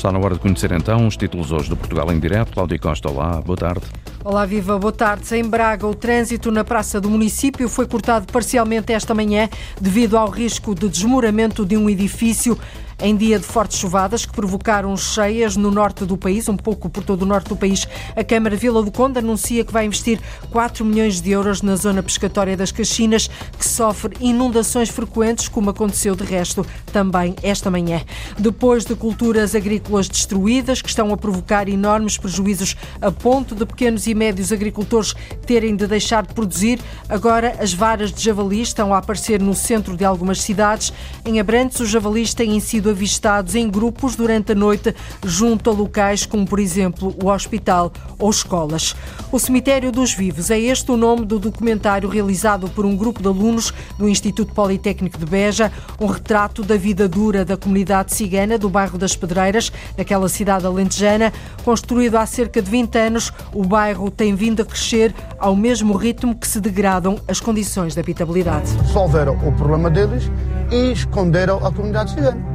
Está na hora de conhecer então os títulos hoje do Portugal em Direto. Cláudia Costa, olá, boa tarde. Olá, viva, boa tarde. Em Braga, o trânsito na praça do município foi cortado parcialmente esta manhã devido ao risco de desmoramento de um edifício em dia de fortes chuvadas que provocaram cheias no norte do país, um pouco por todo o norte do país. A Câmara Vila do Conde anuncia que vai investir 4 milhões de euros na zona pescatória das Caxinas, que sofre inundações frequentes, como aconteceu de resto também esta manhã. Depois de culturas agrícolas destruídas, que estão a provocar enormes prejuízos a ponto de pequenos e médios agricultores terem de deixar de produzir, agora as varas de javali estão a aparecer no centro de algumas cidades. Em Abrantes, os javalis têm sido avistados em grupos durante a noite junto a locais como, por exemplo, o hospital ou escolas. O Cemitério dos Vivos é este o nome do documentário realizado por um grupo de alunos do Instituto Politécnico de Beja, um retrato da vida dura da comunidade cigana do bairro das Pedreiras, naquela cidade alentejana. Construído há cerca de 20 anos, o bairro tem vindo a crescer ao mesmo ritmo que se degradam as condições de habitabilidade. Resolveram o problema deles e esconderam a comunidade cigana.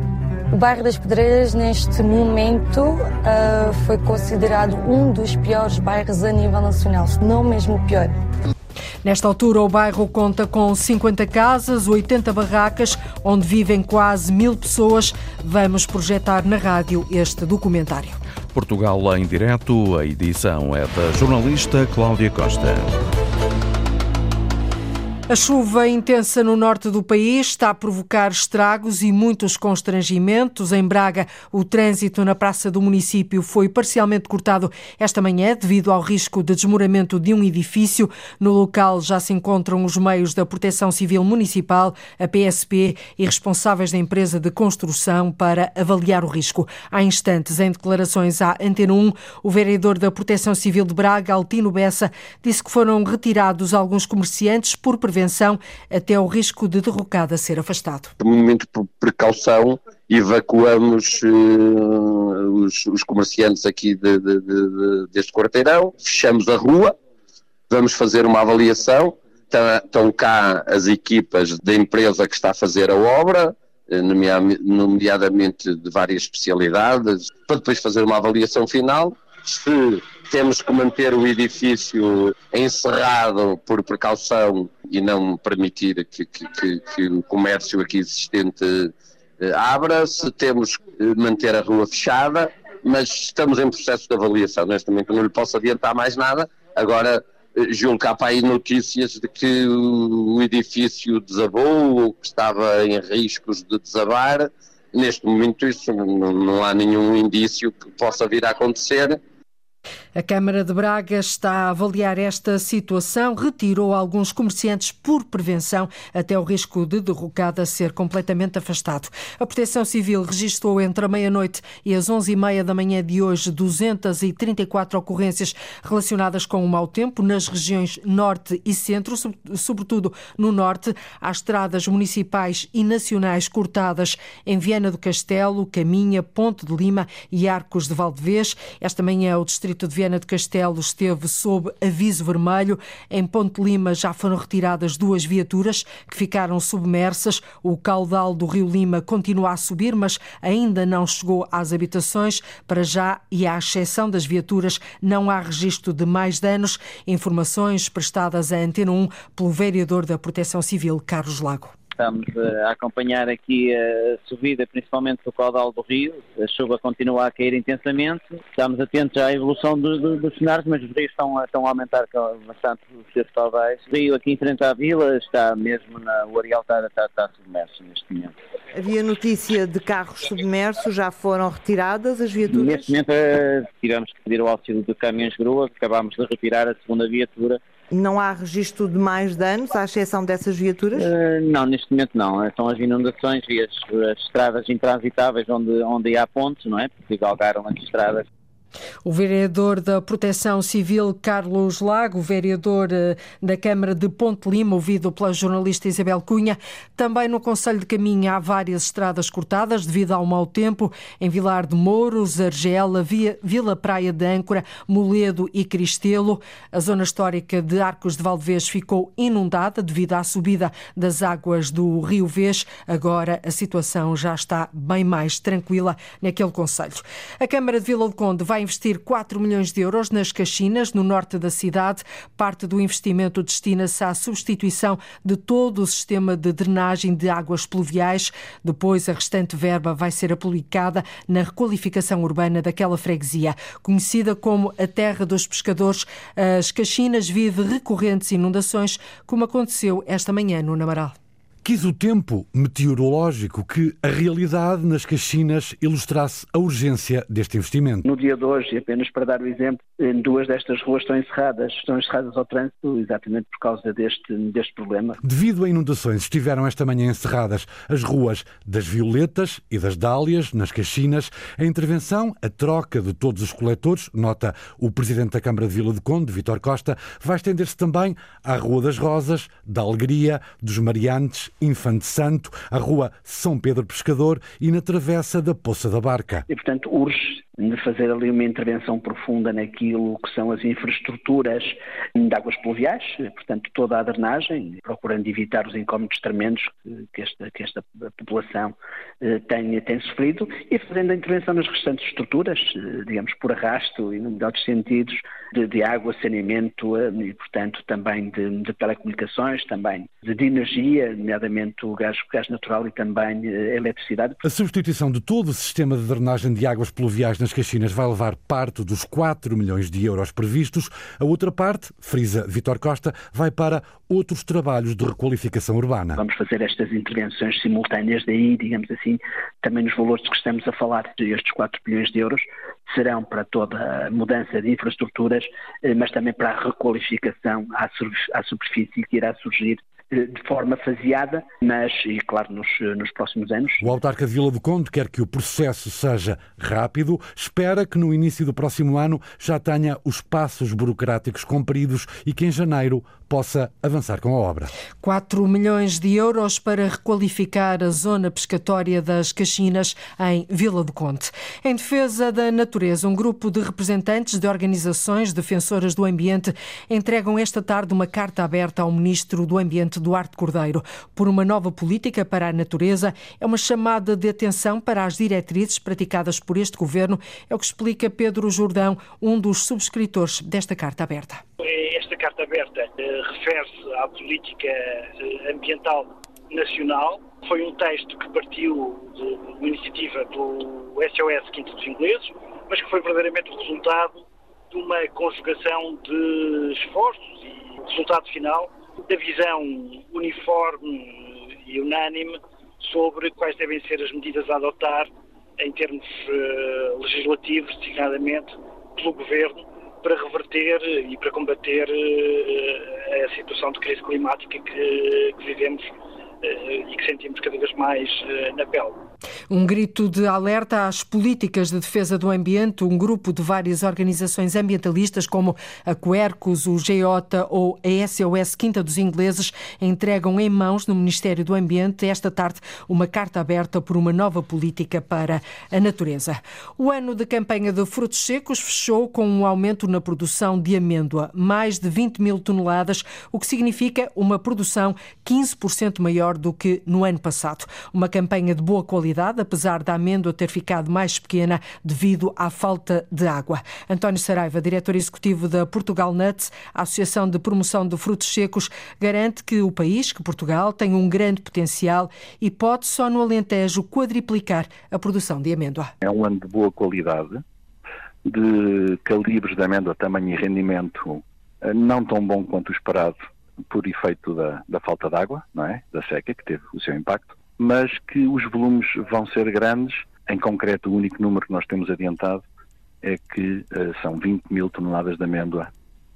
O bairro das Pedreiras, neste momento, uh, foi considerado um dos piores bairros a nível nacional, se não mesmo o pior. Nesta altura, o bairro conta com 50 casas, 80 barracas, onde vivem quase mil pessoas. Vamos projetar na rádio este documentário. Portugal em direto, a edição é da jornalista Cláudia Costa. A chuva intensa no norte do país está a provocar estragos e muitos constrangimentos. Em Braga, o trânsito na praça do município foi parcialmente cortado esta manhã devido ao risco de desmoramento de um edifício. No local já se encontram os meios da Proteção Civil Municipal, a PSP e responsáveis da empresa de construção para avaliar o risco. Há instantes, em declarações à Antena 1, o vereador da Proteção Civil de Braga, Altino Bessa, disse que foram retirados alguns comerciantes por prevenção até o risco de derrocada ser afastado. No momento de precaução, evacuamos uh, os, os, comerciantes aqui de, de, de, deste quarteirão, fechamos a rua, vamos fazer uma avaliação. Estão cá as equipas da empresa que está a fazer a obra, eh, nomeadamente de várias especialidades, para depois fazer uma avaliação final. Se temos que manter o edifício encerrado por precaução e não permitir que, que, que, que o comércio aqui existente eh, abra, se temos que manter a rua fechada, mas estamos em processo de avaliação. Neste momento não lhe posso adiantar mais nada. Agora, eh, julgo que há para aí notícias de que o edifício desabou ou que estava em riscos de desabar. Neste momento, isso não, não há nenhum indício que possa vir a acontecer a Câmara de Braga está a avaliar esta situação, retirou alguns comerciantes por prevenção até o risco de derrocada ser completamente afastado. A Proteção Civil registrou entre a meia-noite e as 11h30 da manhã de hoje 234 ocorrências relacionadas com o mau tempo nas regiões norte e centro, sobretudo no norte. Há estradas municipais e nacionais cortadas em Viana do Castelo, Caminha, Ponte de Lima e Arcos de Valdevez. Esta manhã o distrito de Viana Viana de Castelo esteve sob aviso vermelho. Em Ponte Lima já foram retiradas duas viaturas que ficaram submersas. O caudal do Rio Lima continua a subir, mas ainda não chegou às habitações. Para já, e à exceção das viaturas, não há registro de mais danos. Informações prestadas à Antena 1 pelo vereador da Proteção Civil, Carlos Lago. Estamos a acompanhar aqui a subida, principalmente do caudal do rio. A chuva continua a cair intensamente. Estamos atentos à evolução do, do, dos cenários, mas os rios estão, estão a aumentar bastante os seus caudais. O rio aqui em frente à vila está mesmo, na, o areal está, está, está submerso neste momento. Havia notícia de carros submersos, já foram retiradas as viaturas? Neste momento eh, tivemos que pedir o auxílio de caminhões grua, acabámos de retirar a segunda viatura não há registro de mais danos, à exceção dessas viaturas? Uh, não, neste momento não. Eh, são as inundações e as, as estradas intransitáveis onde, onde há pontes, não é? Porque galgaram as estradas O vereador da Proteção Civil, Carlos Lago, vereador eh, da Câmara de Ponte Lima, ouvido pela jornalista Isabel Cunha. Também no Conselho de Caminha há várias estradas cortadas devido ao mau tempo em Vilar de Mouros, Argela, Via, Vila Praia de Âncora, Moledo e Cristelo. A zona histórica de Arcos de Valdevez ficou inundada devido à subida das águas do Rio Vez. Agora a situação já está bem mais tranquila naquele Conselho. A Câmara de Vila do Conde vai investir 4 milhões de euros nas Caxinas, no norte da cidade. Parte do investimento destina-se à substituição de todo o sistema de drenagem de águas pluviais. Depois, a restante verba vai ser aplicada na requalificação urbana daquela freguesia. Conhecida como a Terra dos Pescadores, as Caxinas vive recorrentes inundações, como aconteceu esta manhã no Namaral. Quis o tempo meteorológico que a realidade nas Caxinas ilustrasse a urgência deste investimento. No dia de hoje, apenas para dar o exemplo, duas destas ruas estão encerradas, estão encerradas ao trânsito exatamente por causa deste, deste problema. Devido a inundações, estiveram esta manhã encerradas as ruas das Violetas e das Dálias, nas Caxinas. A intervenção, a troca de todos os coletores, nota o Presidente da Câmara de Vila de Conde, Vitor Costa, vai estender-se também à Rua das Rosas, da Alegria, dos Mariantes Infante Santo, a rua São Pedro Pescador e na travessa da Poça da Barca. E, portanto, urge de fazer ali uma intervenção profunda naquilo que são as infraestruturas de águas pluviais, portanto toda a drenagem, procurando evitar os incómodos tremendos que esta, que esta população eh, tem, tem sofrido e fazendo a intervenção nas restantes estruturas, eh, digamos por arrasto e no melhores sentidos, de, de água, saneamento eh, e portanto também de, de telecomunicações, também de, de, energia, nomeadamente o gás, gás natural e também a eletricidade. A substituição de todo o sistema de drenagem de águas pluviais nas Caxinas vai levar parte dos 4 milhões de euros previstos. A outra parte, frisa Vitor Costa, vai para outros trabalhos de requalificação urbana. Vamos fazer estas intervenções simultâneas, daí, digamos assim, também os valores que estamos a falar, estes 4 milhões de euros, serão para toda a mudança de infraestruturas, eh, mas também para a requalificação à superfície que irá surgir de forma faseada, mas, e claro, nos, nos próximos anos. O autarca Vila do Conde quer que o processo seja rápido, espera que no início do próximo ano já tenha os passos burocráticos cumpridos e que em janeiro possa avançar com a obra. 4 milhões de euros para requalificar a zona pescatória das Caxinas em Vila do Conde. Em defesa da natureza, um grupo de representantes de organizações defensoras do ambiente entregam esta tarde uma carta aberta ao ministro do Ambiente, Duarte Cordeiro, por uma nova política para a natureza. É uma chamada de atenção para as diretrizes praticadas por este governo, é o que explica Pedro Jordão, um dos subscritores desta carta aberta. Esta carta aberta eh, refere-se à política eh, ambiental nacional. Foi um texto que partiu de uma iniciativa do SOS Quinto dos Ingleses, mas que foi verdadeiramente o resultado de uma conjugação de esforços e o resultado final da visão uniforme e unânime sobre quais devem ser as medidas a adotar em termos uh, legislativos, designadamente pelo Governo, para reverter e para combater uh, a situação de crise climática que, que vivemos uh, e que sentimos cada vez mais na pele. Um grito de alerta às políticas de defesa do ambiente. Um grupo de várias organizações ambientalistas, como a Quercus, o GEOTA ou a SOS Quinta dos Ingleses, entregam em mãos no Ministério do Ambiente esta tarde uma carta aberta por uma nova política para a natureza. O ano de campanha de frutos secos fechou com um aumento na produção de amêndoa, mais de 20 mil toneladas, o que significa uma produção 15% maior do que no ano passado. Uma campanha de boa qualidade qualidade, apesar da amêndoa ter ficado mais pequena devido à falta de água. António Saraiva, diretor executivo da Portugal Nuts, Associação de Promoção de Frutos Secos, garante que o país, que Portugal, tem um grande potencial e pode só no Alentejo quadriplicar a produção de amêndoa. É um ano de boa qualidade, de calibres de amêndoa, tamanho e rendimento eh, não tão bom quanto o esperado por efeito da, da falta de água, não é? da seca, que teve o seu impacto mas que os volumes vão ser grandes. Em concreto, o único número que nós temos adiantado é que uh, são 20 mil toneladas de amêndoa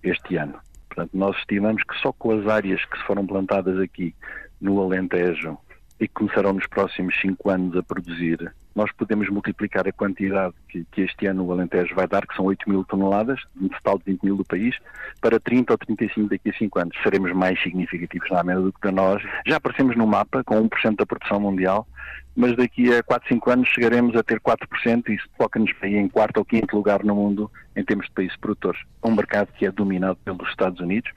este ano. Portanto, nós estimamos que só com as áreas que foram plantadas aqui no Alentejo e que começarão nos próximos cinco anos a produzir nós podemos multiplicar a quantidade que, que, este ano o Alentejo vai dar, que são 8 mil toneladas, no total de 20 mil do país, para 30 ou 35 daqui a 5 anos. Seremos mais significativos na América do que para nós. Já aparecemos no mapa com 1% da produção mundial, mas daqui a 4, 5 anos chegaremos a ter 4% e isso coloca-nos em quarto ou quinto lugar no mundo em termos de países produtores. Um mercado que é dominado pelos Estados Unidos,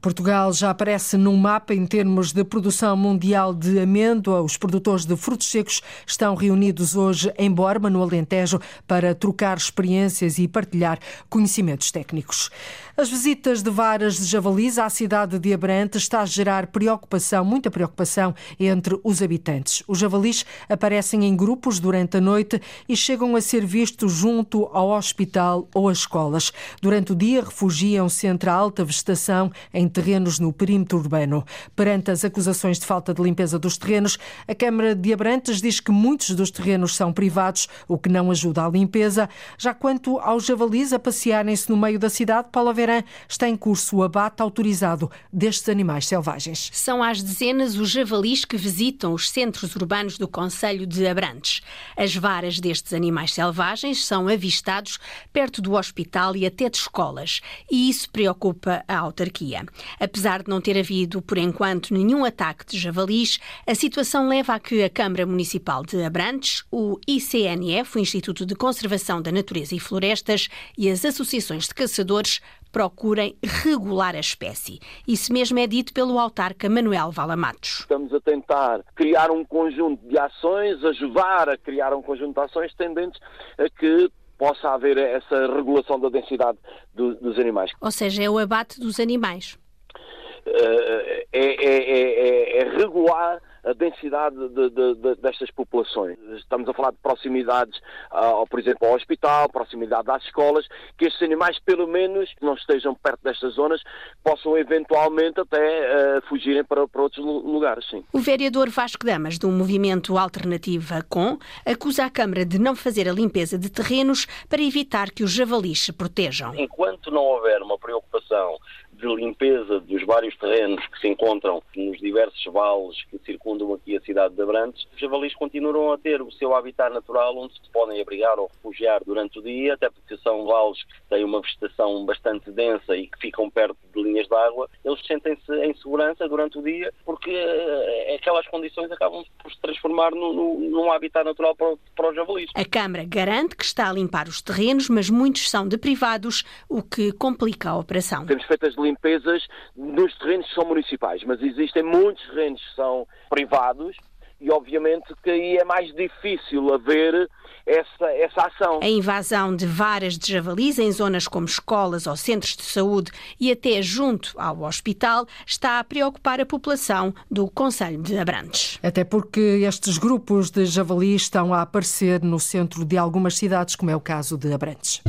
Portugal já aparece num mapa em termos de produção mundial de amêndoa. Os produtores de frutos secos estão reunidos hoje em Borba, no Alentejo, para trocar experiências e partilhar conhecimentos técnicos. As visitas de varas de javalis à cidade de Abrantes está a gerar preocupação, muita preocupação entre os habitantes. Os javalis aparecem em grupos durante a noite e chegam a ser vistos junto ao hospital ou às escolas. Durante o dia refugiam-se entre a alta vegetação em terrenos no perímetro urbano. Perante as acusações de falta de limpeza dos terrenos, a Câmara de Abrantes diz que muitos dos terrenos são privados, o que não ajuda à limpeza. Já quanto aos javalis a passearem-se no meio da cidade, Paula Está em curso o abate autorizado destes animais selvagens. São às dezenas os javalis que visitam os centros urbanos do Conselho de Abrantes. As varas destes animais selvagens são avistados perto do hospital e até de escolas, e isso preocupa a autarquia. Apesar de não ter havido, por enquanto, nenhum ataque de javalis, a situação leva a que a Câmara Municipal de Abrantes, o ICNF, o Instituto de Conservação da Natureza e Florestas, e as associações de caçadores procurem regular a espécie. Isso mesmo é dito pelo autarca Manuel Valamatos. Estamos a tentar criar um conjunto de ações, ajudar a criar um conjunto de ações tendentes a que possa haver essa regulação da densidade do, dos animais. Ou seja, é o abate dos animais. Uh, é, é, é, é regular a densidade de, de, de, destas populações. Estamos a falar de proximidades, uh, por exemplo, ao hospital, proximidade às escolas, que estes animais, pelo menos, não estejam perto destas zonas, possam eventualmente até uh, fugirem para, para outros lugares. Sim. O vereador Vasco Damas, do movimento Alternativa Com, acusa a Câmara de não fazer a limpeza de terrenos para evitar que os javalis se protejam. Enquanto não houver uma preocupação de limpeza dos vários terrenos que se encontram nos diversos vales que circundam aqui a cidade de Abrantes, os javalis continuam a ter o seu habitat natural onde se podem abrigar ou refugiar durante o dia, até porque são vales que têm uma vegetação bastante densa e que ficam perto de linhas de água, eles sentem-se em segurança durante o dia porque uh, aquelas condições acabam por se transformar no, no, num habitat natural para, para os javalis. A Câmara garante que está a limpar os terrenos, mas muitos são de privados, o que complica a operação. Temos feito as limpezas nos terrenos que são municipais, mas existem muitos terrenos que são privados e obviamente que aí é mais difícil haver essa, essa ação. A invasão de varas de javalis em zonas como escolas ou centros de saúde e até junto ao hospital está a preocupar a população do Conselho de Abrantes. Até porque estes grupos de javalis estão a aparecer no centro de algumas cidades, como é o caso de Abrantes.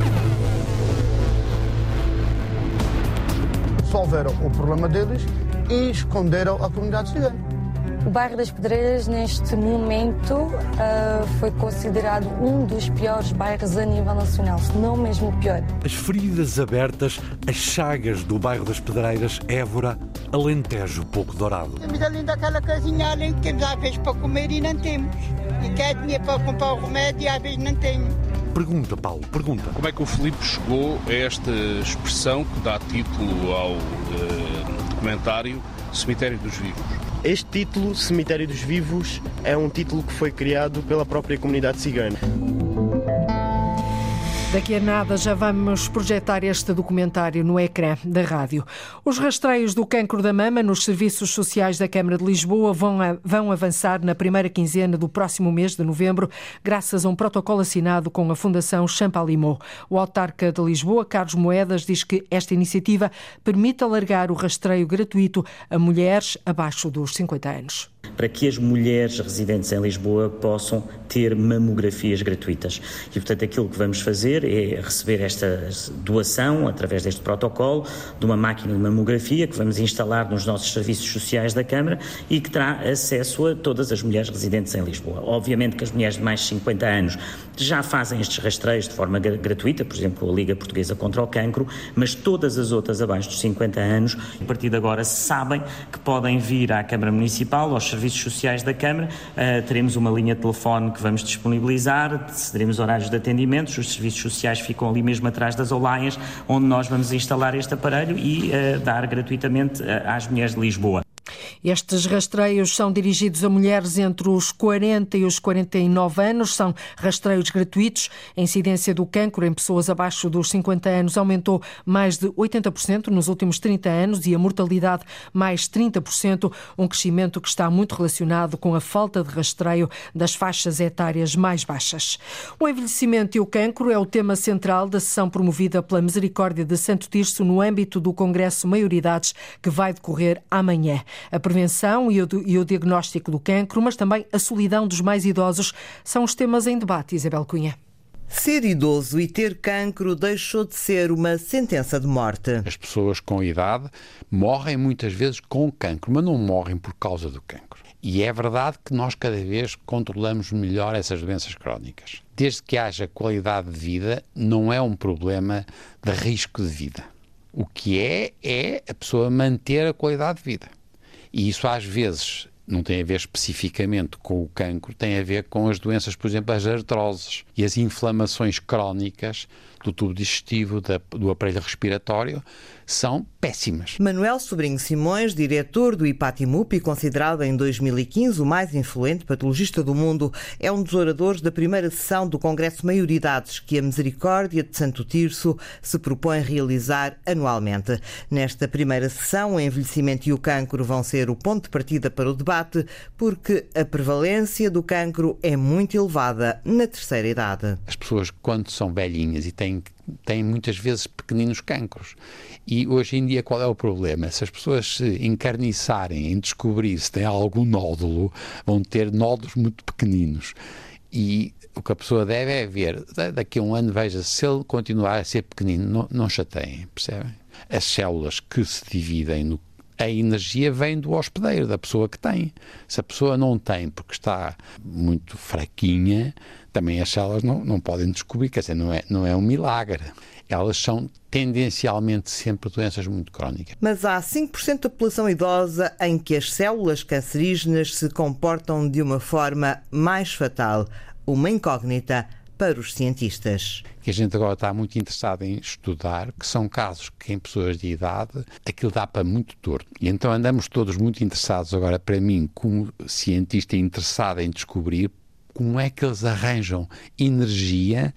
Resolveram o problema deles e esconderam a comunidade cigana. O bairro das Pedreiras, neste momento, uh, foi considerado um dos piores bairros a nível nacional, se não mesmo o pior. As feridas abertas, as chagas do bairro das Pedreiras, Évora, Alentejo, pouco dourado. Temos ali daquela casinha além que temos às vezes para comer e não temos. E quer dinheiro para comprar o remédio e às vezes não temos. Pergunta, Paulo, pergunta. Como é que o Filipe chegou a esta expressão que dá título ao uh, documentário Cemitério dos Vivos? Este título, Cemitério dos Vivos, é um título que foi criado pela própria comunidade cigana. Daqui a nada já vamos projetar este documentário no ecrã da rádio. Os rastreios do cancro da mama nos serviços sociais da Câmara de Lisboa vão, vão avançar na primeira quinzena do próximo mês de novembro, graças a um protocolo assinado com a Fundação Champalimau. O autarca de Lisboa, Carlos Moedas, diz que esta iniciativa permite alargar o rastreio gratuito a mulheres abaixo dos 50 anos para que as mulheres residentes em Lisboa possam ter mamografias gratuitas. E, portanto, aquilo que vamos fazer é receber esta doação, através deste protocolo, de uma máquina de mamografia que vamos instalar nos nossos serviços sociais da Câmara e que terá acesso a todas as mulheres residentes em Lisboa. Obviamente que as mulheres de mais de 50 anos já fazem estes rastreios de forma gratuita, por exemplo, a Liga Portuguesa contra o Cancro, mas todas as outras abaixo dos 50 anos, a partir de agora, sabem que podem vir à Câmara Municipal, aos serviços sociais da Câmara, uh, teremos uma linha de telefone que vamos disponibilizar, teremos horários de atendimento, os serviços sociais ficam ali mesmo atrás das olaias, onde nós vamos instalar este aparelho e uh, dar gratuitamente às mulheres de Lisboa. Estes rastreios são dirigidos a mulheres entre os 40 e os 49 anos, são rastreios gratuitos. A incidência do cancro em pessoas abaixo dos 50 anos aumentou mais de 80% nos últimos 30 anos e a mortalidade mais 30%, um crescimento que está muito relacionado com a falta de rastreio das faixas etárias mais baixas. O envelhecimento e o cancro é o tema central da sessão promovida pela Misericórdia de Santo Tirso no âmbito do Congresso Maioridades que vai decorrer amanhã. A prevenção e o, e o diagnóstico do cancro, mas também a solidão dos mais idosos, são os temas em debate. Isabel Cunha. Ser idoso e ter cancro deixou de ser uma sentença de morte. As pessoas com idade morrem muitas vezes com cancro, mas não morrem por causa do cancro. E é verdade que nós cada vez controlamos melhor essas doenças crónicas. Desde que haja qualidade de vida, não é um problema de risco de vida. O que é, é a pessoa manter a qualidade de vida. E isso às vezes não tem a ver especificamente com o cancro, tem a ver com as doenças, por exemplo, as artroses e as inflamações crónicas do tubo digestivo, da, do aparelho respiratório, são péssimas. Manuel Sobrinho Simões, diretor do IPATIMUP e considerado em 2015 o mais influente patologista do mundo, é um dos oradores da primeira sessão do Congresso Maioridades que a Misericórdia de Santo Tirso se propõe realizar anualmente. Nesta primeira sessão, o envelhecimento e o cancro vão ser o ponto de partida para o debate, porque a prevalência do cancro é muito elevada na terceira idade. As pessoas, quando são velhinhas e têm têm muitas vezes pequeninos cancros. E hoje em dia qual é o problema? Se as pessoas se encarniçarem em descobrir se têm algum nódulo, vão ter nódulos muito pequeninos. E o que a pessoa deve é ver, daqui a um ano veja, se ele continuar a ser pequenino, não, não chateiem, percebem? As células que se dividem no a energia vem do hospedeiro, da pessoa que tem. Se a pessoa não tem porque está muito fraquinha, também as células não, não podem descobrir, quer dizer, não é, não é um milagre. Elas são tendencialmente sempre doenças muito crónicas. Mas há 5% da população idosa em que as células cancerígenas se comportam de uma forma mais fatal, uma incógnita para os cientistas. Que a gente agora está muito interessado em estudar, que são casos que em pessoas de idade aquilo dá para muito torto. E então andamos todos muito interessados agora, para mim, como cientista interessado em descobrir como é que eles arranjam energia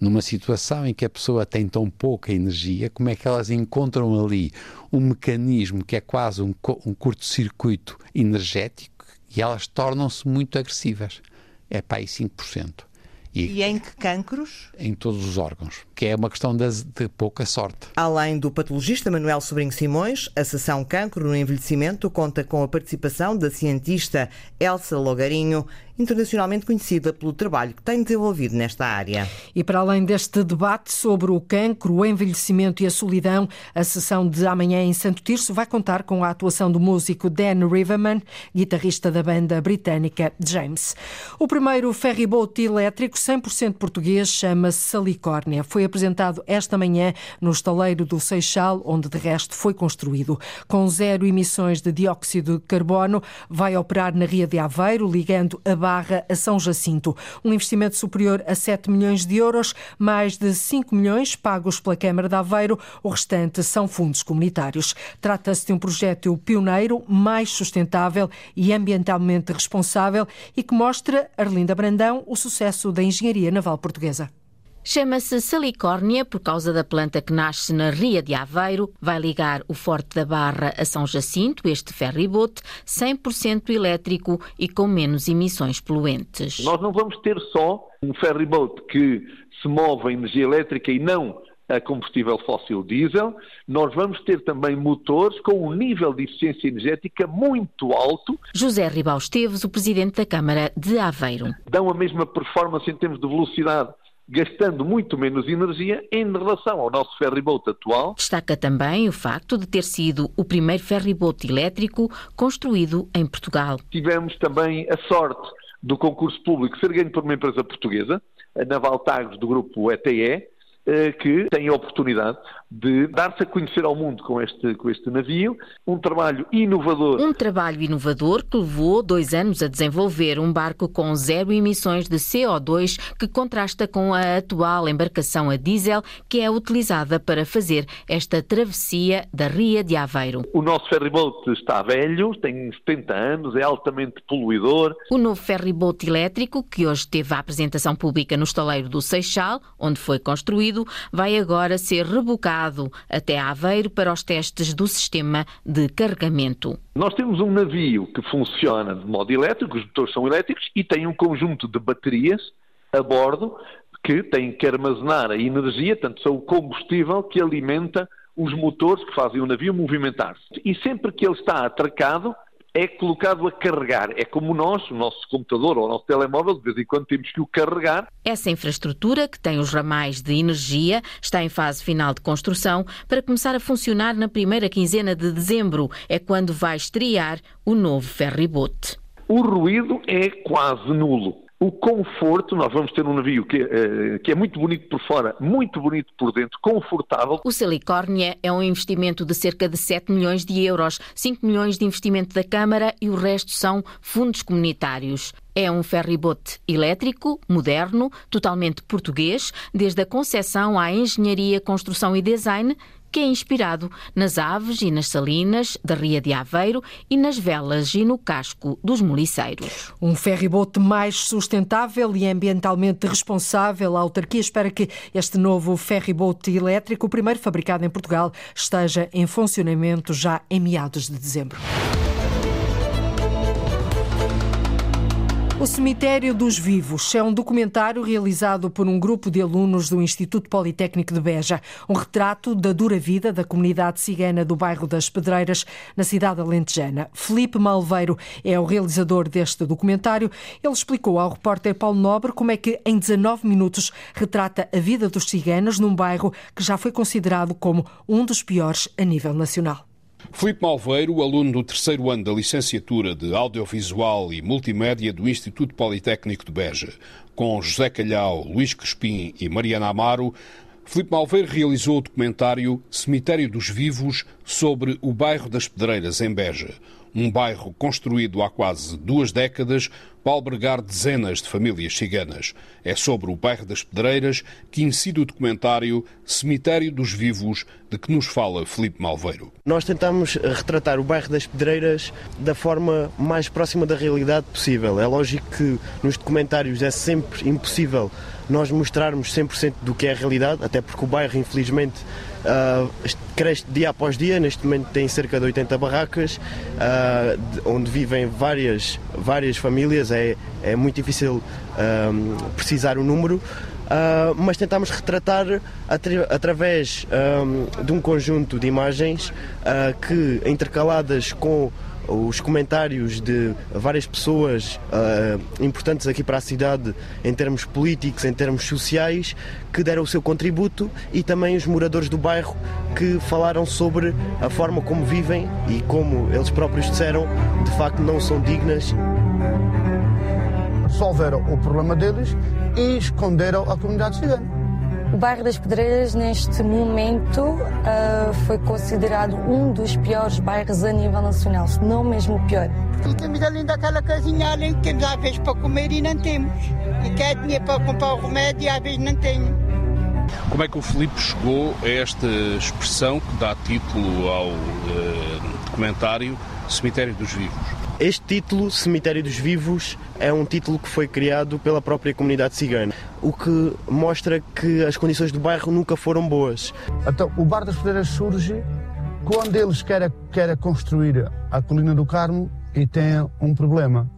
numa situação em que a pessoa tem tão pouca energia, como é que elas encontram ali um mecanismo que é quase um, um curto-circuito energético e elas tornam-se muito agressivas. É para aí 5%. E, e, em que cancros? Em todos os órgãos, que é uma questão de, de, pouca sorte. Além do patologista Manuel Sobrinho Simões, a sessão Cancro no Envelhecimento conta com a participação da cientista Elsa Logarinho internacionalmente conhecida pelo trabalho que tem desenvolvido nesta área. E para além deste debate sobre o cancro, o envelhecimento e a solidão, a sessão de amanhã em Santo Tirso vai contar com a atuação do músico Dan Riverman, guitarrista da banda britânica James. O primeiro ferryboat elétrico 100% português chama-se Salicórnia. Foi apresentado esta manhã no estaleiro do Seixal, onde de resto foi construído. Com zero emissões de dióxido de carbono, vai operar na Ria de Aveiro, ligando a Barra a São Jacinto. Um investimento superior a 7 milhões de euros, mais de 5 milhões pagos pela Câmara de Aveiro, o restante são fundos comunitários. Trata-se de um projeto pioneiro, mais sustentável e ambientalmente responsável e que mostra, Arlinda Brandão, o sucesso da engenharia naval portuguesa. Chama-se Salicórnia por causa da planta que nasce na Ria de Aveiro. Vai ligar o Forte da Barra a São Jacinto, este ferryboat, 100% elétrico e com menos emissões poluentes. Nós não vamos ter só um ferryboat que se move a energia elétrica e não a combustível fóssil diesel, nós vamos ter também motores com um nível de eficiência energética muito alto. José Ribal Esteves, o presidente da Câmara de Aveiro. Dão a mesma performance em termos de velocidade gastando muito menos energia em relação ao nosso ferryboat atual. Destaca também o facto de ter sido o primeiro ferryboat elétrico construído em Portugal. Tivemos também a sorte do concurso público ser ganho por uma empresa portuguesa, a Naval Tagos do grupo ETE, que têm a oportunidade de dar-se a conhecer ao mundo com este, com este navio, um trabalho inovador. Um trabalho inovador que levou dois anos a desenvolver um barco com zero emissões de CO2 que contrasta com a atual embarcação a diesel que é utilizada para fazer esta travessia da Ria de Aveiro. O nosso ferryboat está velho, tem 70 anos, é altamente poluidor. O novo ferryboat elétrico, que hoje teve a apresentação pública no estaleiro do Seixal, onde foi construído, vai agora ser rebocado até Aveiro para os testes do sistema de carregamento. Nós temos um navio que funciona de modo elétrico, os motores são elétricos e tem um conjunto de baterias a bordo que têm que armazenar a energia, tanto são o combustível que alimenta os motores que fazem o navio movimentar-se. E sempre que ele está atracado, é colocado a carregar. É como nós, o nosso computador ou o nosso telemóvel, de vez em quando temos que o carregar. Essa infraestrutura, que tem os ramais de energia, está em fase final de construção para começar a funcionar na primeira quinzena de dezembro. É quando vai estrear o novo ferryboat. O ruído é quase nulo. O conforto, nós vamos ter um navio que, uh, que, é muito bonito por fora, muito bonito por dentro, confortável. O Silicórnia é um investimento de cerca de 7 milhões de euros, 5 milhões de investimento da Câmara e o resto são fundos comunitários. É um ferryboat elétrico, moderno, totalmente português, desde a concepção à engenharia, construção e design, que é inspirado nas aves e nas salinas da Ria de Aveiro e nas velas e no casco dos moliceiros. Um ferryboat mais sustentável e ambientalmente responsável. A autarquia espera que este novo ferryboat elétrico, o primeiro fabricado em Portugal, esteja em funcionamento já em meados de dezembro. O Cemitério dos Vivos é um documentário realizado por um grupo de alunos do Instituto Politécnico de Beja. Um retrato da dura vida da comunidade cigana do bairro das Pedreiras, na cidade alentejana. Felipe Malveiro é o realizador deste documentário. Ele explicou ao repórter Paulo Nobre como é que, em 19 minutos, retrata a vida dos ciganos num bairro que já foi considerado como um dos piores a nível nacional. Filipe Malveiro, aluno do terceiro ano da licenciatura de Audiovisual e Multimédia do Instituto Politécnico de Beja, com José Calhau, Luís Crespim e Mariana Amaro, Filipe Malveiro realizou o documentário Cemitério dos Vivos sobre o bairro das Pedreiras, em Beja, um bairro construído há quase duas décadas para albergar dezenas de famílias ciganas. É sobre o bairro das Pedreiras que incide o documentário Cemitério dos Vivos, de que nos fala Felipe Malveiro. Nós tentamos retratar o bairro das Pedreiras da forma mais próxima da realidade possível. É lógico que nos documentários é sempre impossível nós mostrarmos 100% do que é a realidade, até porque o bairro, infelizmente, uh, cresce dia após dia. Neste momento tem cerca de 80 barracas, uh, onde vivem várias, várias famílias. É, é muito difícil uh, precisar o número. Uh, mas tentamos retratar atra através de um conjunto de imagens uh, que, intercaladas com os comentários de várias pessoas uh, importantes aqui para a cidade em termos políticos, em termos sociais, que deram o seu contributo e também os moradores do bairro que falaram sobre a forma como vivem e como eles próprios disseram, de facto não são dignas. Resolveram o problema deles e esconderam a comunidade cigana. O bairro das Pedreiras, neste momento, uh, foi considerado um dos piores bairros a nível nacional, se não mesmo o pior. E temos ali daquela casinha ali que temos às vezes para comer e não temos. E quer dinheiro para comprar o remédio e às vezes não tenho. Como é que o Filipe chegou a esta expressão que dá título ao uh, documentário Cemitério dos Vivos? Este título, Cemitério dos Vivos, é um título que foi criado pela própria comunidade cigana, o que mostra que as condições do bairro nunca foram boas. Então, o Bar das Pedreiras surge quando eles querem, querem construir a Colina do Carmo e tem um problema.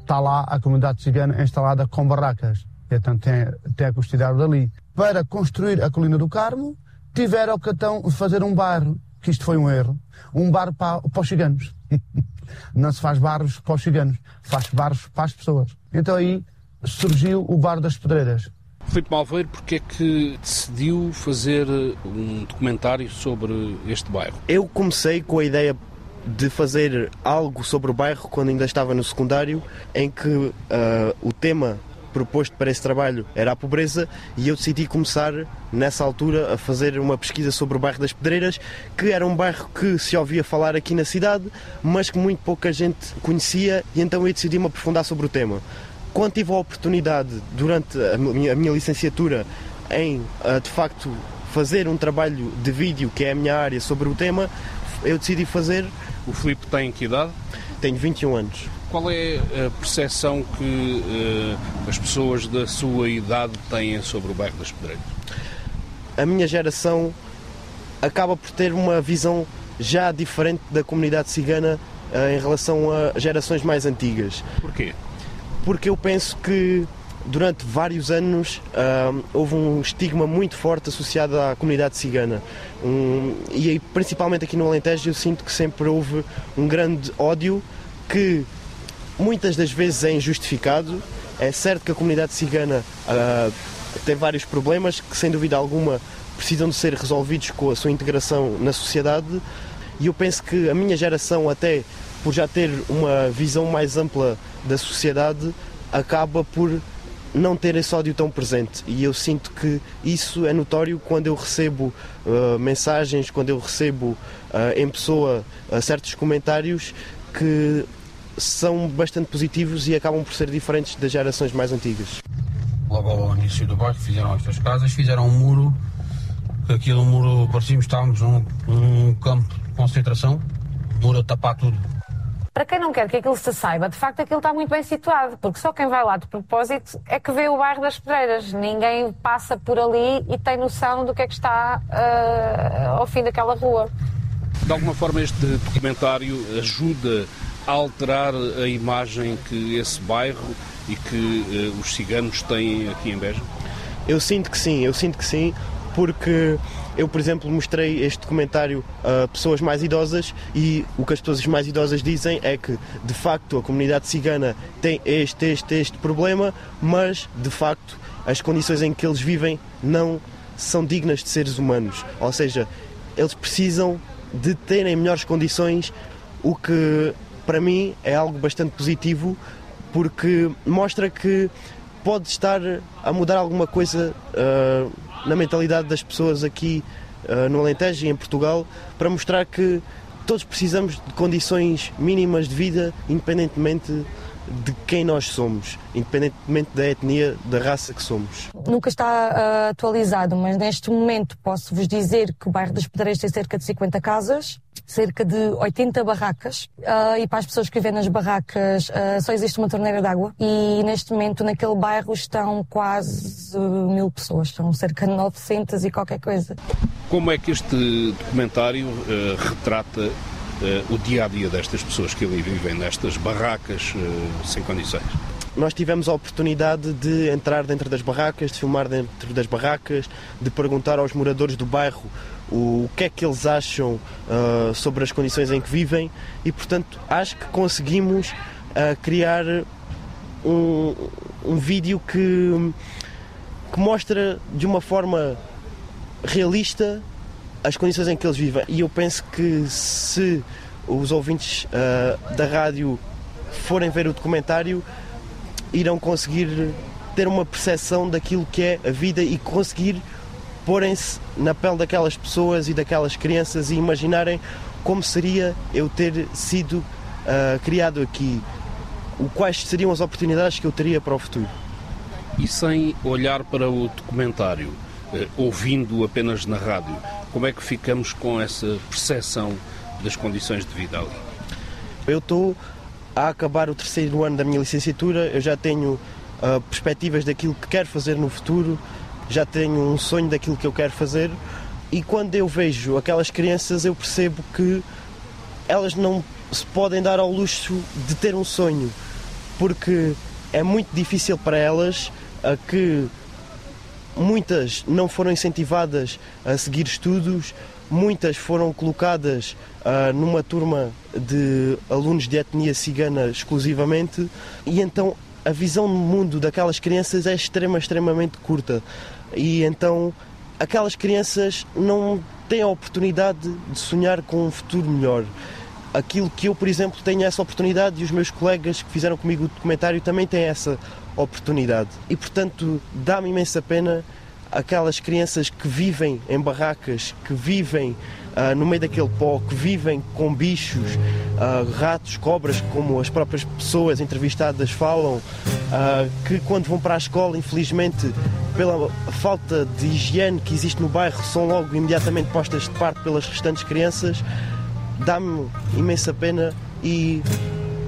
Está lá a comunidade cigana instalada com barracas, então tem, tem a custodiar dali. Para construir a Colina do Carmo, tiveram que então fazer um bairro, que isto foi um erro, um bar para, para os ciganos. não se faz bares para os ciganos, faz bares para as pessoas. Então aí surgiu o Bar das Pedreiras. Filipe Malveiro, porque é que decidiu fazer um documentário sobre este bairro? Eu comecei com a ideia de fazer algo sobre o bairro quando ainda estava no secundário, em que uh, o tema proposto para esse trabalho era a pobreza e eu decidi começar nessa altura a fazer uma pesquisa sobre o bairro das Pedreiras, que era um bairro que se ouvia falar aqui na cidade, mas que muito pouca gente conhecia e então eu decidi me aprofundar sobre o tema. Quando tive a oportunidade durante a minha, a minha licenciatura em de facto fazer um trabalho de vídeo que é a minha área sobre o tema, eu decidi fazer. O Filipe tem que idade? Tenho 21 anos. Qual é a percepção que uh, as pessoas da sua idade têm sobre o bairro das Pedreiras? A minha geração acaba por ter uma visão já diferente da comunidade cigana uh, em relação a gerações mais antigas. Porquê? Porque eu penso que durante vários anos uh, houve um estigma muito forte associado à comunidade cigana. Um, e principalmente aqui no Alentejo eu sinto que sempre houve um grande ódio que muitas das vezes é injustificado. É certo que a comunidade cigana uh, tem vários problemas que, sem dúvida alguma, precisam de ser resolvidos com a sua integração na sociedade. E eu penso que a minha geração, até por já ter uma visão mais ampla da sociedade, acaba por não ter esse ódio tão presente. E eu sinto que isso é notório quando eu recebo uh, mensagens, quando eu recebo uh, em pessoa uh, certos comentários que são bastante positivos e acabam por ser diferentes das gerações mais antigas. Logo ao início do bairro fizeram estas casas, fizeram um muro, que aquilo um muro, parecíamos estávamos num, num campo de concentração, muro a tapar tudo. Para quem não quer que aquilo se saiba, de facto aquilo está muito bem situado, porque só quem vai lá de propósito é que vê o bairro das Pedreiras. Ninguém passa por ali e tem noção do que é que está uh, ao fim daquela rua. De alguma forma este documentário ajuda a alterar a imagem que esse bairro e que uh, os ciganos têm aqui em Beja? Eu sinto que sim, eu sinto que sim, porque eu, por exemplo, mostrei este documentário a pessoas mais idosas e o que as pessoas mais idosas dizem é que, de facto, a comunidade cigana tem este, este, este problema, mas, de facto, as condições em que eles vivem não são dignas de seres humanos. Ou seja, eles precisam de terem melhores condições, o que, para mim, é algo bastante positivo, porque mostra que pode estar a mudar alguma coisa. Uh, na mentalidade das pessoas aqui uh, no Alentejo e em Portugal para mostrar que todos precisamos de condições mínimas de vida, independentemente de quem nós somos, independentemente da etnia, da raça que somos. Nunca está uh, atualizado, mas neste momento posso-vos dizer que o bairro das Pedreiras tem cerca de 50 casas, cerca de 80 barracas, uh, e para as pessoas que vivem nas barracas uh, só existe uma torneira de água, e neste momento naquele bairro estão quase mil pessoas, são cerca de 900 e qualquer coisa. Como é que este documentário retrata o dia a dia destas pessoas que ali vivem nestas barracas uh, sem condições? Nós tivemos a oportunidade de entrar dentro das barracas, de filmar dentro das barracas, de perguntar aos moradores do bairro o que é que eles acham uh, sobre as condições em que vivem e, portanto, acho que conseguimos uh, criar um, um vídeo que, que mostra de uma forma realista as condições em que eles vivem. E eu penso que se os ouvintes uh, da rádio forem ver o documentário, irão conseguir ter uma percepção daquilo que é a vida e conseguir porem-se na pele daquelas pessoas e daquelas crianças e imaginarem como seria eu ter sido uh, criado aqui, o quais seriam as oportunidades que eu teria para o futuro. E sem olhar para o documentário, uh, ouvindo apenas na rádio, como é que ficamos com essa percepção das condições de vida ali? Eu estou a acabar o terceiro ano da minha licenciatura, eu já tenho uh, perspectivas daquilo que quero fazer no futuro, já tenho um sonho daquilo que eu quero fazer e quando eu vejo aquelas crianças eu percebo que elas não se podem dar ao luxo de ter um sonho, porque é muito difícil para elas a que muitas não foram incentivadas a seguir estudos, muitas foram colocadas uh, numa turma de alunos de etnia cigana exclusivamente, e então a visão do mundo daquelas crianças é extrema, extremamente curta. E então aquelas crianças não têm a oportunidade de sonhar com um futuro melhor. Aquilo que eu, por exemplo, tenho essa oportunidade e os meus colegas que fizeram comigo o documentário também têm essa oportunidade. E, portanto, dá-me imensa pena aquelas crianças que vivem em barracas, que vivem uh, no meio daquele pó, que vivem com bichos, uh, ratos, cobras, como as próprias pessoas entrevistadas falam, uh, que quando vão para a escola, infelizmente, pela falta de higiene que existe no bairro, são logo imediatamente postas de parte pelas restantes crianças. Dá-me imensa pena e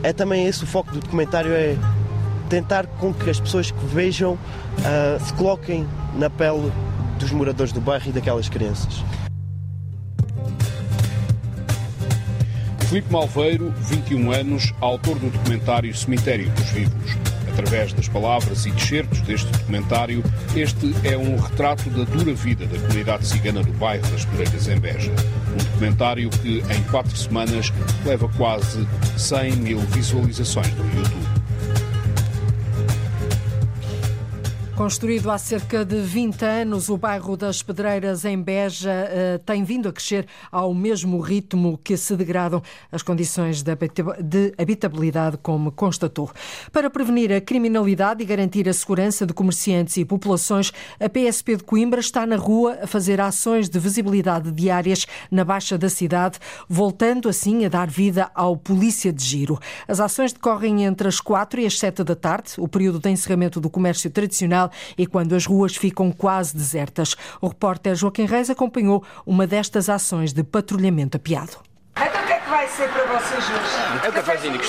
é também esse o foco do documentário, é tentar com que as pessoas que vejam se coloquem na pele dos moradores do bairro e daquelas crianças. Filipe Malveiro, 21 anos, autor do documentário Cemitério dos Vivos. Através das palavras e descertos deste documentário, este é um retrato da dura vida da comunidade cigana do bairro das Pereiras em Beja. Um documentário que, em quatro semanas, leva quase 100 mil visualizações no YouTube. Construído há cerca de 20 anos, o bairro das Pedreiras, em Beja, eh, tem vindo a crescer ao mesmo ritmo que se degradam as condições de habitabilidade, como constatou. Para prevenir a criminalidade e garantir a segurança de comerciantes e populações, a PSP de Coimbra está na rua a fazer ações de visibilidade diárias na Baixa da cidade, voltando assim a dar vida ao Polícia de Giro. As ações decorrem entre as 4 e as 7 da tarde, o período de encerramento do comércio tradicional e quando as ruas ficam quase desertas. O repórter Joaquim Reis acompanhou uma destas ações de patrulhamento apiado. Então o que é que vai ser para vocês hoje? É o cafezinho.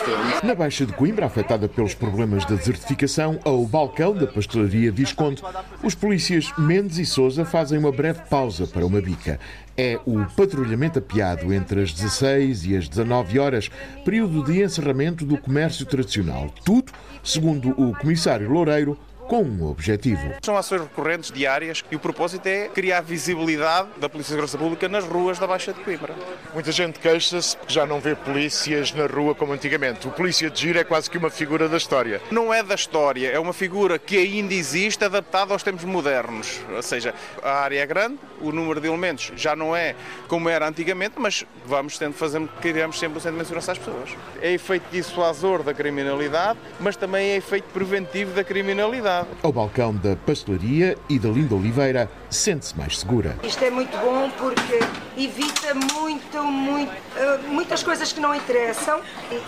Na Baixa de Coimbra, afetada pelos problemas da desertificação, ao balcão da pastelaria Visconde, os polícias Mendes e Souza fazem uma breve pausa para uma bica. É o patrulhamento apiado entre as 16 e as 19 horas, período de encerramento do comércio tradicional. Tudo, segundo o comissário Loureiro, com um objetivo. São ações recorrentes, diárias, e o propósito é criar visibilidade da Polícia de Segurança Pública nas ruas da Baixa de Coimbra. Muita gente queixa-se porque já não vê polícias na rua como antigamente. O polícia de giro é quase que uma figura da história. Não é da história, é uma figura que ainda existe, adaptada aos tempos modernos. Ou seja, a área é grande, o número de elementos já não é como era antigamente, mas vamos tendo fazer criamos sempre um sentimento de segurança às pessoas. É efeito dissuasor da criminalidade, mas também é efeito preventivo da criminalidade. Ao balcão da pastelaria e da Linda Oliveira, sente-se mais segura. Isto é muito bom porque evita muito, muito, eh, muitas coisas que não interessam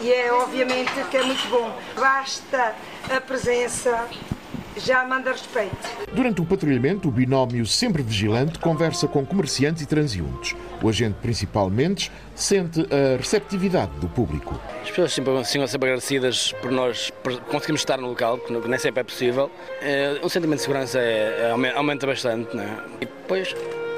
e é obviamente que é muito bom. Basta a presença já manda respeito. Durante o patrulhamento, o binómio sempre vigilante conversa com comerciantes e transeuntes. O agente, principalmente, sente a receptividade do público. As pessoas sempre, sempre, sempre agradecidas por nós por conseguirmos estar no local, que nem sempre é possível. O sentimento de segurança é, é, aumenta bastante, né? E depois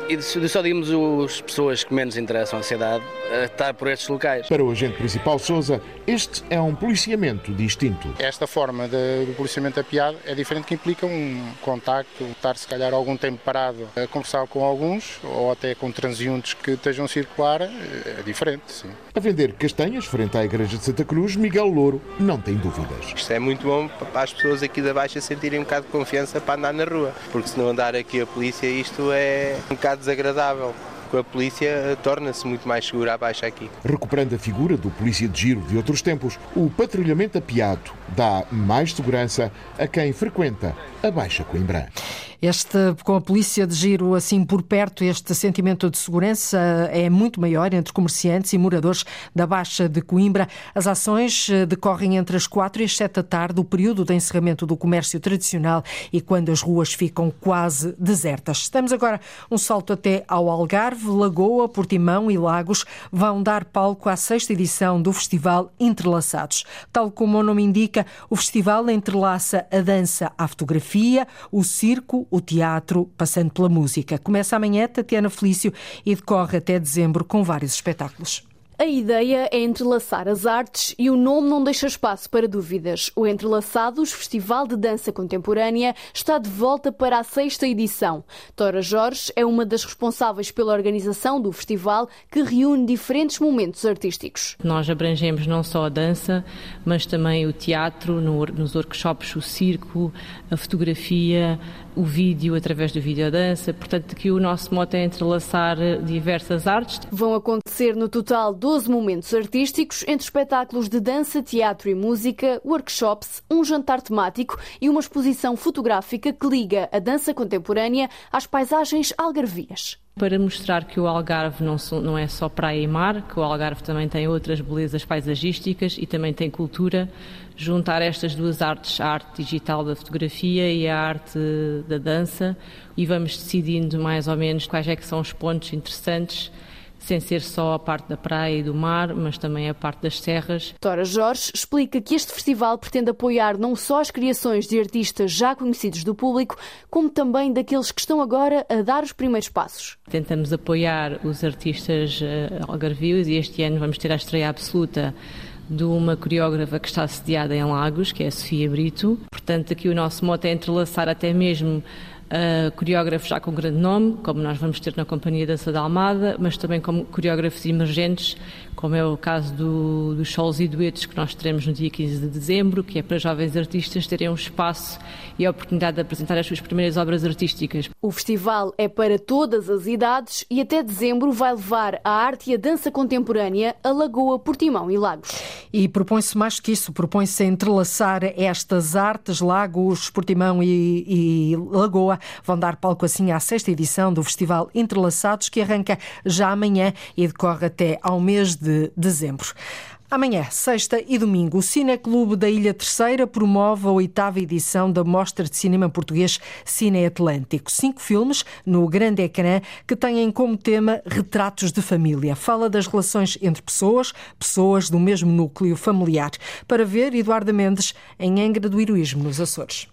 e só digamos as pessoas que menos interessam a cidade a estar por estes locais. Para o agente principal Souza, este é um policiamento distinto. Esta forma de, do policiamento apiado é diferente que implica um contacto, estar se calhar algum tempo parado a conversar com alguns ou até com transeuntes que estejam a circular, é diferente, sim. A vender castanhas frente à Igreja de Santa Cruz, Miguel Louro não tem dúvidas. Isto é muito bom para as pessoas aqui da Baixa sentirem um bocado de confiança para andar na rua, porque se não andar aqui a polícia isto é um bocado desagradável com a polícia torna-se muito mais segura a baixa aqui. Recuperando a figura do polícia de giro de outros tempos, o patrulhamento apiado dá mais segurança a quem frequenta a Baixa Coimbra. Este, com a polícia de giro assim por perto, este sentimento de segurança é muito maior entre comerciantes e moradores da Baixa de Coimbra. As ações eh, decorrem entre as 4 e as 7 da tarde, o período de encerramento do comércio tradicional e quando as ruas ficam quase desertas. Estamos agora um salto até ao Algarve, Lagoa, Portimão e Lagos vão dar palco à sexta edição do Festival Entrelaçados. Tal como o nome indica, o festival entrelaça a dança à fotografia, o circo, o teatro, passando pela música. Começa amanhã, Tatiana Felício, e decorre até dezembro com vários espetáculos. A ideia é entrelaçar as artes e o nome não deixa espaço para dúvidas. O Entrelaçados Festival de Dança Contemporânea está de volta para a sexta edição. Tora Jorge é uma das responsáveis pela organização do festival que reúne diferentes momentos artísticos. Nós abrangemos não só a dança, mas também o teatro, nos workshops o circo, a fotografia, o vídeo através do videodança. Portanto, que o nosso moto é entrelaçar diversas artes. Vão acontecer no total 12 momentos artísticos entre espetáculos de dança, teatro e música, workshops, um jantar temático e uma exposição fotográfica que liga a dança contemporânea às paisagens algarvias para mostrar que o Algarve não, é só praia e mar, que o Algarve também tem outras belezas paisagísticas e também tem cultura. Juntar estas duas artes, a arte digital da fotografia e a arte da dança, e vamos decidindo mais ou menos quais é que são os pontos interessantes sem ser só a parte da praia e do mar, mas também a parte das serras. Tora Jorge explica que este festival pretende apoiar não só as criações de artistas já conhecidos do público, como também daqueles que estão agora a dar os primeiros passos. Tentamos apoiar os artistas uh, algarvios e este ano vamos ter a estreia absoluta de uma coreógrafa que está sediada em Lagos, que é a Sofia Brito. Portanto, aqui o nosso mote é entrelaçar até mesmo uh, coreógrafos já com grande nome, como nós vamos ter na Companhia Dança da Almada, mas também como coreógrafos emergentes, como é o caso do, dos solos e duetos que nós teremos no dia 15 de dezembro, que é para jovens artistas terem um espaço e a oportunidade de apresentar as suas primeiras obras artísticas. O festival é para todas as idades e até dezembro vai levar a arte e a dança contemporânea a Lagoa, Portimão e Lagos. E propõe-se mais que isso, propõe-se entrelaçar estas artes, Lagos, Portimão e, e Lagoa, vão dar palco assim à sexta edição do Festival Entrelaçados, que arranca já amanhã e decorre até ao mês de dezembro. Amanhã, sexta e domingo, o Cineclube da Ilha Terceira promove a oitava edição da Mostra de Cinema Português Cine Atlântico. Cinco filmes no grande ecrã que têm como tema retratos de família. Fala das relações entre pessoas, pessoas do mesmo núcleo familiar. Para ver, Eduardo Mendes, em Angra do Heroísmo, nos Açores.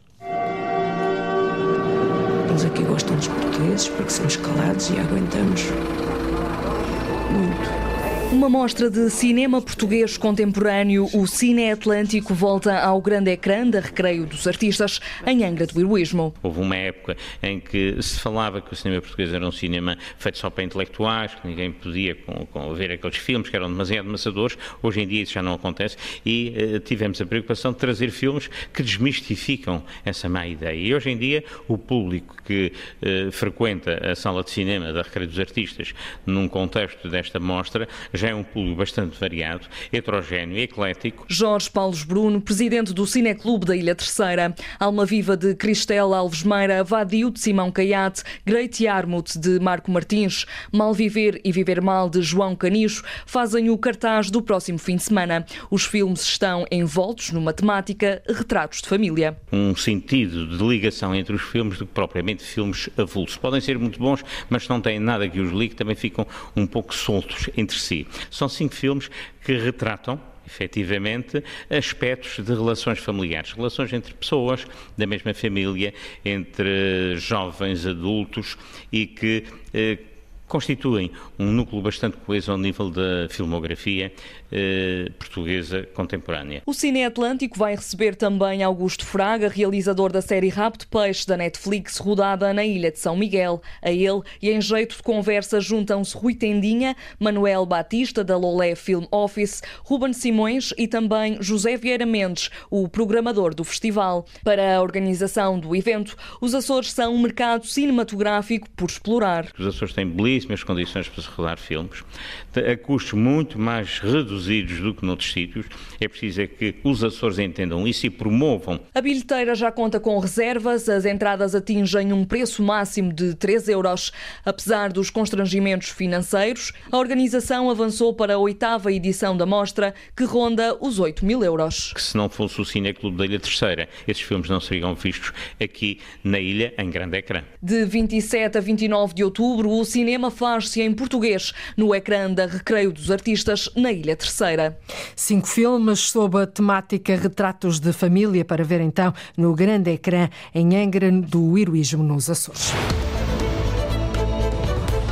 Aqui gostam dos portugueses porque somos calados e aguentamos muito. Uma mostra de cinema português contemporâneo, o Cine Atlântico volta ao grande ecrã da Recreio dos Artistas, em Angra do Heroísmo. Houve uma época em que se falava que o cinema português era um cinema feito só para intelectuais, que ninguém podia com, com ver aqueles filmes que eram demasiado amassadores. Hoje em dia isso já não acontece e uh, tivemos a preocupação de trazer filmes que desmistificam essa má ideia. E hoje em dia o público que uh, frequenta a sala de cinema da Recreio dos Artistas, num contexto desta mostra, já é um público bastante variado, heterogéneo, eclético. Jorge Paulo Bruno, presidente do Cineclube da Ilha Terceira, Alma Viva de Cristela Alves Meira, Vadio de Simão Caiate, Great Yarmouth de Marco Martins, Malviver e Viver Mal de João Canicho fazem o cartaz do próximo fim de semana. Os filmes estão envoltos numa temática retratos de família. Um sentido de ligação entre os filmes do que propriamente filmes avulsos. Podem ser muito bons, mas se não têm nada que os ligue, também ficam um pouco soltos entre si. São cinco filmes que retratam efetivamente, aspectos de relações familiares, relações entre pessoas da mesma família, entre jovens adultos e que eh, constituem um núcleo bastante coeso ao nível da filmografia eh, portuguesa contemporânea. O Cine Atlântico vai receber também Augusto Fraga, realizador da série Rap de Peixe da Netflix, rodada na Ilha de São Miguel. A ele e em jeito de conversa juntam-se Rui Tendinha, Manuel Batista, da Lolé Film Office, Ruben Simões e também José Vieira Mendes, o programador do festival. Para a organização do evento, os Açores são um mercado cinematográfico por explorar. Os Açores têm belíssimas condições para se rodar filmes, a custos muito mais reduzidos do que noutros sítios. É preciso é que os Açores entendam isso e promovam. A bilheteira já conta com reservas, as entradas atingem um preço máximo de 3 euros. Apesar dos constrangimentos financeiros, a organização avançou para a oitava edição da mostra, que ronda os 8 mil euros. Que se não fosse o Cine Clube da Ilha Terceira, esses filmes não seriam vistos aqui na ilha em grande ecrã. De 27 a 29 de outubro, o cinema faz-se em português, no ecrã da Recreio dos Artistas, na Ilha Terceira. Cinco filmes sob a temática Retratos de Família para ver então no grande ecrã em Angra do Heroísmo nos Açores.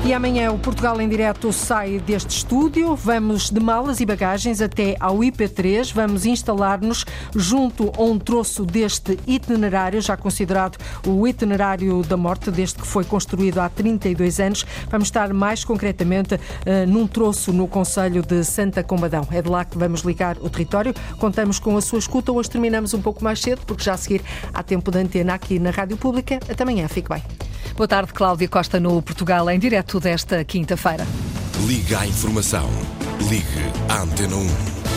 E amanhã o Portugal em Direto sai deste estúdio. Vamos de malas e bagagens até ao IP3. Vamos instalar-nos junto a um troço deste itinerário, já considerado o itinerário da morte, desde que foi construído há 32 anos. Vamos estar mais concretamente uh, num troço no Conselho de Santa Combadão. É de lá que vamos ligar o território. Contamos com a sua escuta. Hoje terminamos um pouco mais cedo, porque já a seguir há tempo de antena aqui na Rádio Pública. Até amanhã. Fique bem. Boa tarde, Cláudia Costa, no Portugal em Direto desta quinta-feira. Liga à informação. Ligue à Antena 1.